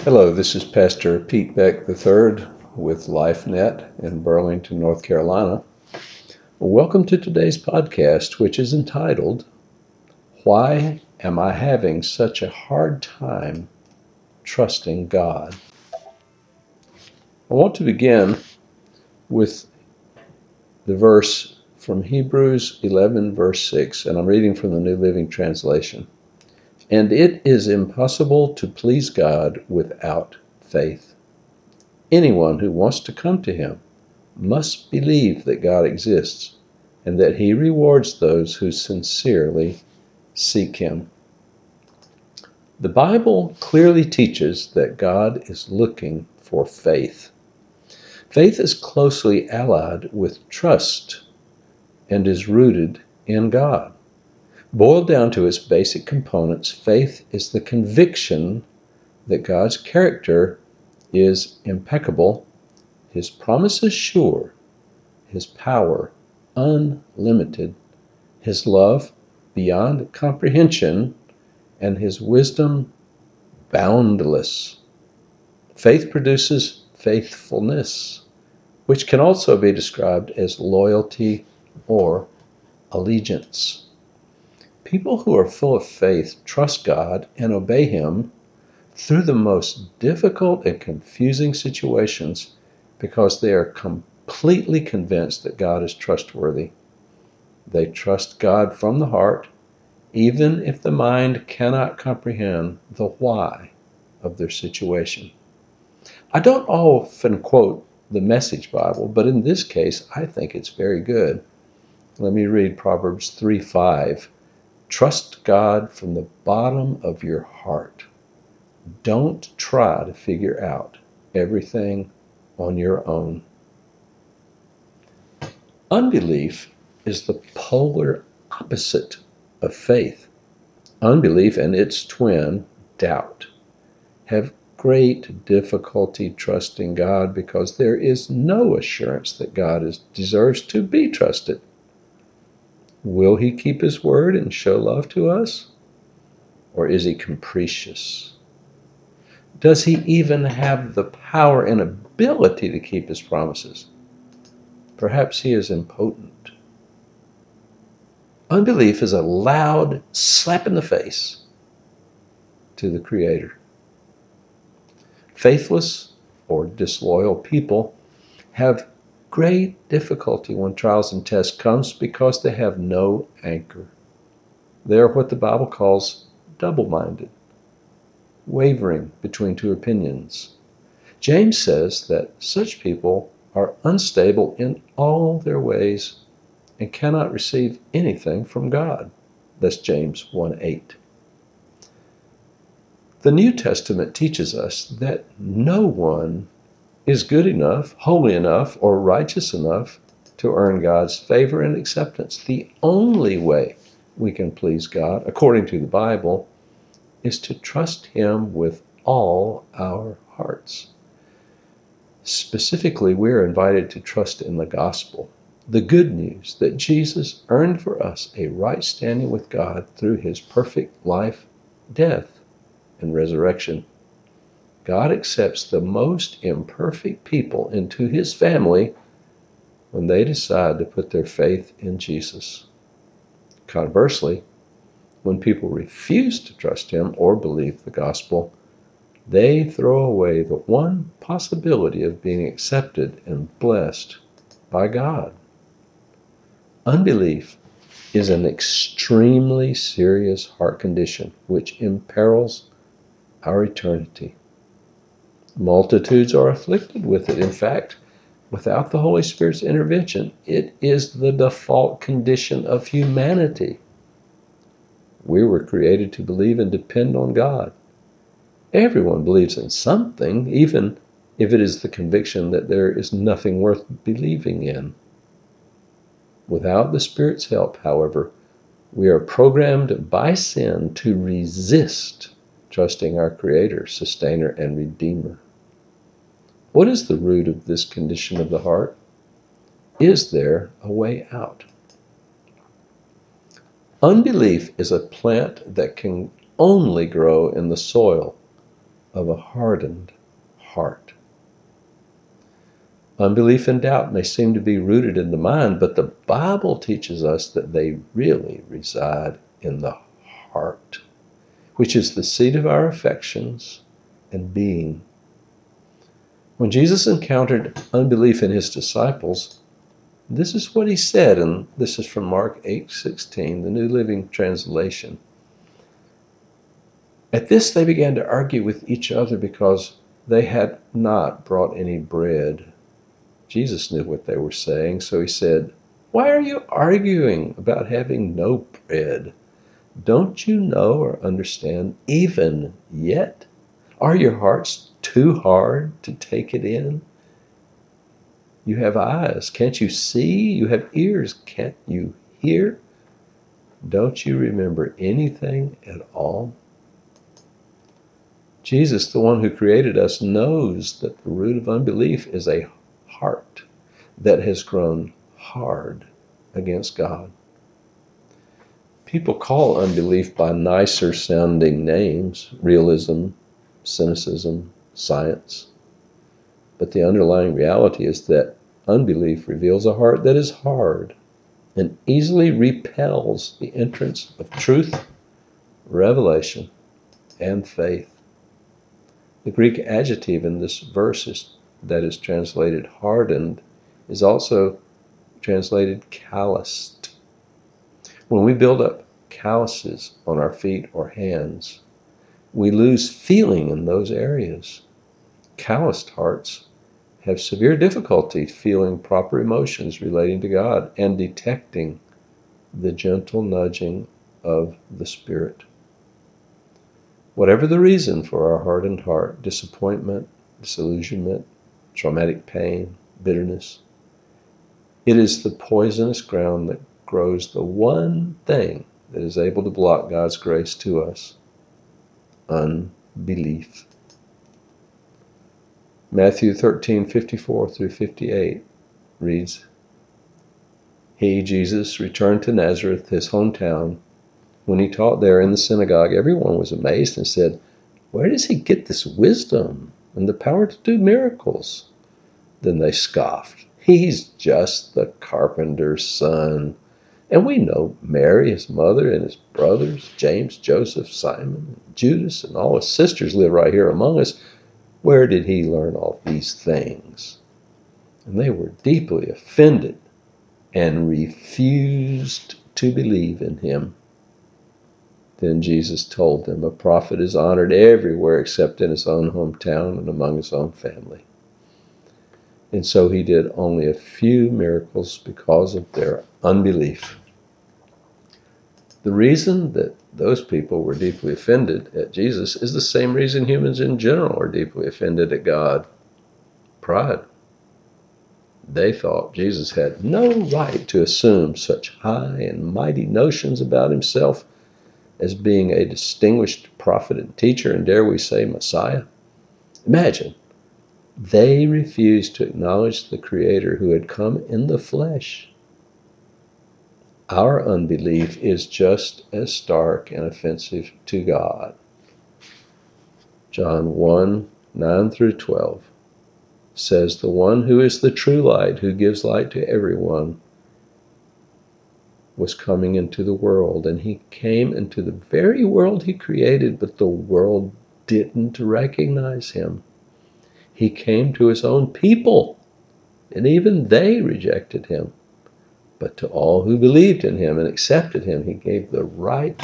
Hello, this is Pastor Pete Beck III with LifeNet in Burlington, North Carolina. Welcome to today's podcast, which is entitled, Why Am I Having Such a Hard Time Trusting God? I want to begin with the verse from Hebrews 11, verse 6, and I'm reading from the New Living Translation. And it is impossible to please God without faith. Anyone who wants to come to Him must believe that God exists and that He rewards those who sincerely seek Him. The Bible clearly teaches that God is looking for faith. Faith is closely allied with trust and is rooted in God. Boiled down to its basic components, faith is the conviction that God's character is impeccable, His promises sure, His power unlimited, His love beyond comprehension, and His wisdom boundless. Faith produces faithfulness, which can also be described as loyalty or allegiance. People who are full of faith trust God and obey Him through the most difficult and confusing situations because they are completely convinced that God is trustworthy. They trust God from the heart, even if the mind cannot comprehend the why of their situation. I don't often quote the Message Bible, but in this case, I think it's very good. Let me read Proverbs 3 5. Trust God from the bottom of your heart. Don't try to figure out everything on your own. Unbelief is the polar opposite of faith. Unbelief and its twin, doubt, have great difficulty trusting God because there is no assurance that God is, deserves to be trusted. Will he keep his word and show love to us? Or is he capricious? Does he even have the power and ability to keep his promises? Perhaps he is impotent. Unbelief is a loud slap in the face to the Creator. Faithless or disloyal people have great difficulty when trials and tests comes because they have no anchor. They are what the Bible calls double-minded, wavering between two opinions. James says that such people are unstable in all their ways and cannot receive anything from God. That's James 1 8. The New Testament teaches us that no one is good enough, holy enough, or righteous enough to earn God's favor and acceptance. The only way we can please God, according to the Bible, is to trust Him with all our hearts. Specifically, we are invited to trust in the gospel, the good news that Jesus earned for us a right standing with God through His perfect life, death, and resurrection. God accepts the most imperfect people into his family when they decide to put their faith in Jesus. Conversely, when people refuse to trust him or believe the gospel, they throw away the one possibility of being accepted and blessed by God. Unbelief is an extremely serious heart condition which imperils our eternity. Multitudes are afflicted with it. In fact, without the Holy Spirit's intervention, it is the default condition of humanity. We were created to believe and depend on God. Everyone believes in something, even if it is the conviction that there is nothing worth believing in. Without the Spirit's help, however, we are programmed by sin to resist trusting our Creator, Sustainer, and Redeemer. What is the root of this condition of the heart? Is there a way out? Unbelief is a plant that can only grow in the soil of a hardened heart. Unbelief and doubt may seem to be rooted in the mind, but the Bible teaches us that they really reside in the heart, which is the seat of our affections and being. When Jesus encountered unbelief in his disciples, this is what he said, and this is from Mark 8:16, the New Living Translation. At this they began to argue with each other because they had not brought any bread. Jesus knew what they were saying, so he said, Why are you arguing about having no bread? Don't you know or understand even yet? Are your hearts too hard to take it in? You have eyes. Can't you see? You have ears. Can't you hear? Don't you remember anything at all? Jesus, the one who created us, knows that the root of unbelief is a heart that has grown hard against God. People call unbelief by nicer sounding names realism, cynicism, science. But the underlying reality is that unbelief reveals a heart that is hard and easily repels the entrance of truth, revelation, and faith. The Greek adjective in this verse is, that is translated hardened is also translated calloused. When we build up calluses on our feet or hands, we lose feeling in those areas. Calloused hearts have severe difficulty feeling proper emotions relating to God and detecting the gentle nudging of the Spirit. Whatever the reason for our hardened heart disappointment, disillusionment, traumatic pain, bitterness it is the poisonous ground that grows the one thing that is able to block God's grace to us unbelief. Matthew 13 54 through 58 reads He, Jesus, returned to Nazareth, his hometown when he taught there in the synagogue, everyone was amazed and said, Where does he get this wisdom and the power to do miracles? Then they scoffed. He's just the carpenter's son. And we know Mary, his mother, and his brothers, James, Joseph, Simon, Judas, and all his sisters live right here among us. Where did he learn all these things? And they were deeply offended and refused to believe in him. Then Jesus told them, A prophet is honored everywhere except in his own hometown and among his own family. And so he did only a few miracles because of their unbelief. The reason that those people were deeply offended at Jesus is the same reason humans in general are deeply offended at God pride. They thought Jesus had no right to assume such high and mighty notions about himself as being a distinguished prophet and teacher, and dare we say Messiah? Imagine, they refused to acknowledge the Creator who had come in the flesh. Our unbelief is just as stark and offensive to God. John 1 9 through 12 says, The one who is the true light, who gives light to everyone, was coming into the world, and he came into the very world he created, but the world didn't recognize him. He came to his own people, and even they rejected him. But to all who believed in him and accepted him, he gave the right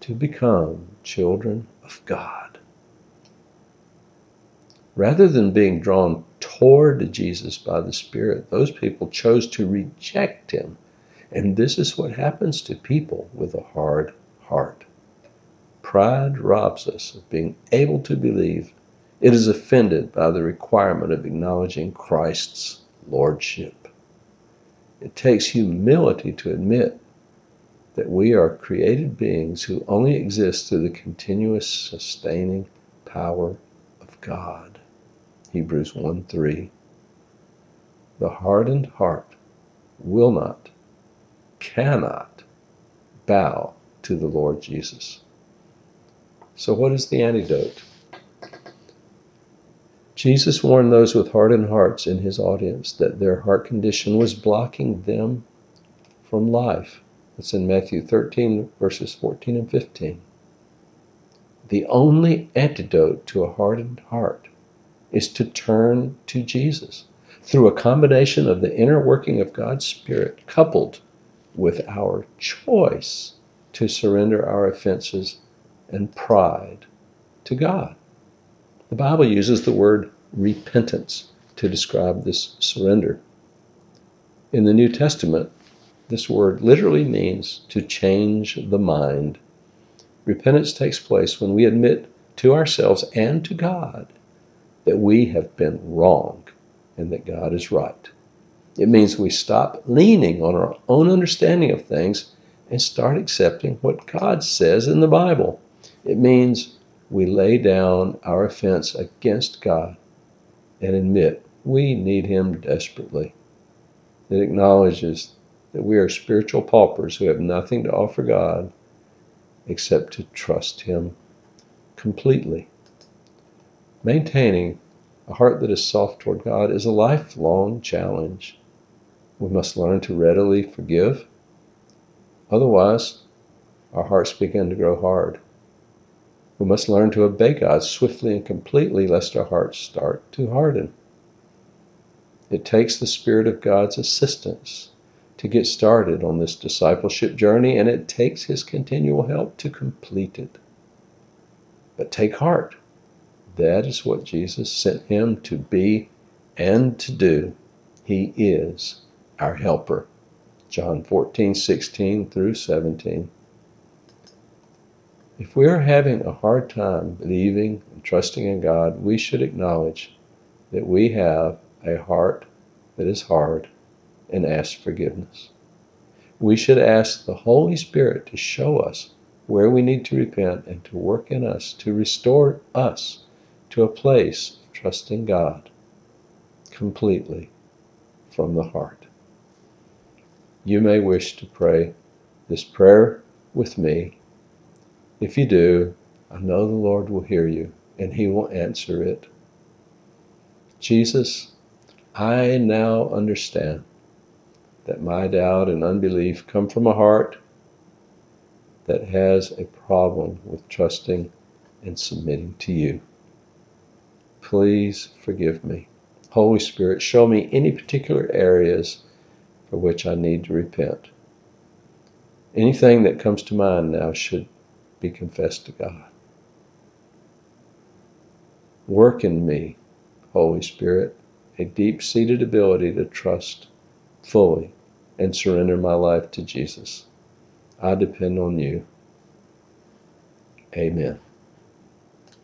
to become children of God. Rather than being drawn toward Jesus by the Spirit, those people chose to reject him and this is what happens to people with a hard heart. Pride robs us of being able to believe. It is offended by the requirement of acknowledging Christ's lordship. It takes humility to admit that we are created beings who only exist through the continuous sustaining power of God. Hebrews 1 3. The hardened heart will not cannot bow to the Lord Jesus. So, what is the antidote? Jesus warned those with hardened hearts in his audience that their heart condition was blocking them from life. That's in Matthew 13, verses 14 and 15. The only antidote to a hardened heart is to turn to Jesus through a combination of the inner working of God's Spirit coupled with our choice to surrender our offenses and pride to God. The Bible uses the word repentance to describe this surrender. In the New Testament, this word literally means to change the mind. Repentance takes place when we admit to ourselves and to God that we have been wrong and that God is right. It means we stop leaning on our own understanding of things and start accepting what God says in the Bible. It means we lay down our offense against God and admit we need Him desperately. It acknowledges that we are spiritual paupers who have nothing to offer God except to trust Him completely. Maintaining a heart that is soft toward God is a lifelong challenge. We must learn to readily forgive. Otherwise, our hearts begin to grow hard. We must learn to obey God swiftly and completely, lest our hearts start to harden. It takes the Spirit of God's assistance to get started on this discipleship journey, and it takes His continual help to complete it. But take heart. That is what Jesus sent him to be and to do. He is our helper. John 14, 16 through 17. If we are having a hard time believing and trusting in God, we should acknowledge that we have a heart that is hard and ask forgiveness. We should ask the Holy Spirit to show us where we need to repent and to work in us to restore us to a place of trusting God completely from the heart. You may wish to pray this prayer with me. If you do, I know the Lord will hear you and he will answer it. Jesus, I now understand that my doubt and unbelief come from a heart that has a problem with trusting and submitting to you. Please forgive me. Holy Spirit, show me any particular areas for which I need to repent. Anything that comes to mind now should be confessed to God. Work in me, Holy Spirit, a deep seated ability to trust fully and surrender my life to Jesus. I depend on you. Amen.